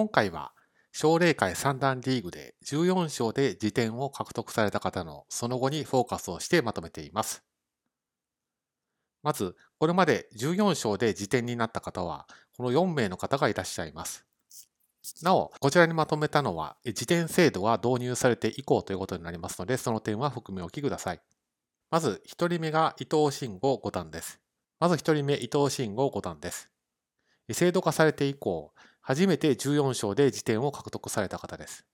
今回は、奨励会三段リーグで14勝で辞典を獲得された方のその後にフォーカスをしてまとめています。まず、これまで14勝で辞典になった方は、この4名の方がいらっしゃいます。なお、こちらにまとめたのは、辞典制度が導入されて以降ということになりますので、その点は含めおきください。まず、1人目が伊藤慎吾五段です。まず1人目、伊藤慎吾五段です。制度化されて以降、初めて14勝で辞典を獲得された方です。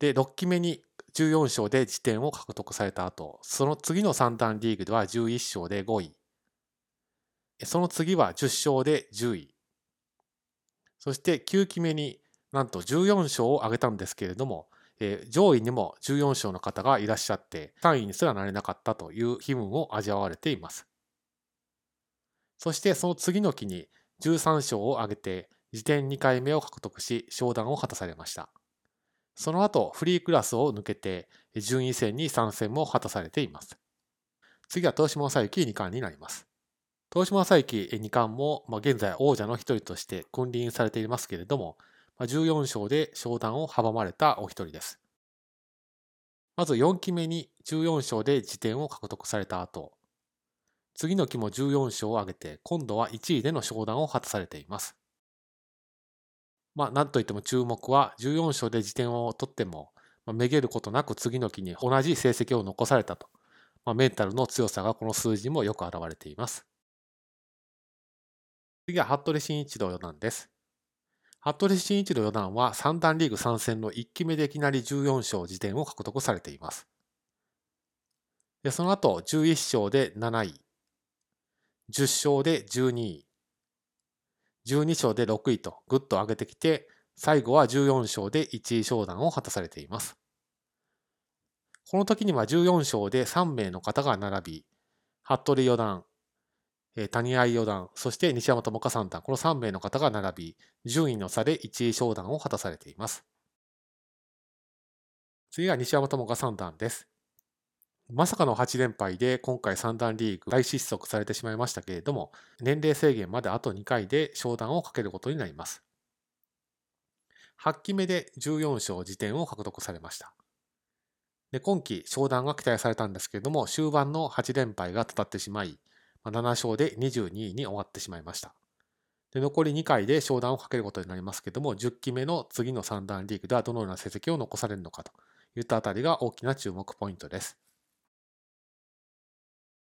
で、6期目に14勝で辞典を獲得された後、その次の三段リーグでは11勝で5位。その次は10勝で10位。そして9期目になんと14勝を挙げたんですけれども、えー、上位にも14勝の方がいらっしゃって3位にすらなれなかったという気分を味わわれています。そしてその次の期に13勝を挙げて辞典2回目を獲得し商談を果たされました。その後フリークラスを抜けて順位戦に参戦も果たされています。次は東島正幸2冠になります。東島正幸二冠も、まあ、現在王者の一人として君臨されていますけれども、まあ、14勝で昇段を阻まれたお一人です。まず4期目に14勝で辞典を獲得された後、次の期も14勝を挙げて、今度は1位での昇段を果たされています。まあ、なんといっても注目は、14勝で辞典を取っても、まあ、めげることなく次の期に同じ成績を残されたと。まあ、メンタルの強さがこの数字にもよく表れています。次は服部慎一郎四段です。服部慎一郎四段は三段リーグ参戦の1期目でいきなり14勝辞典を獲得されています。でその後11勝で7位、10勝で12位、12勝で6位とぐっと上げてきて、最後は14勝で1位昇段を果たされています。この時には14勝で3名の方が並び、服部四段、谷合四段、そして西山智香三段、この3名の方が並び、順位の差で1位昇段を果たされています。次は西山智香三段です。まさかの8連敗で今回三段リーグ大失速されてしまいましたけれども、年齢制限まであと2回で昇段をかけることになります。8期目で14勝時点を獲得されました。で今期昇段が期待されたんですけれども、終盤の8連敗がたたってしまい、7勝で22位に終わってしまいました。で残り2回で昇段をかけることになりますけども、10期目の次の三段リーグではどのような成績を残されるのかといったあたりが大きな注目ポイントです。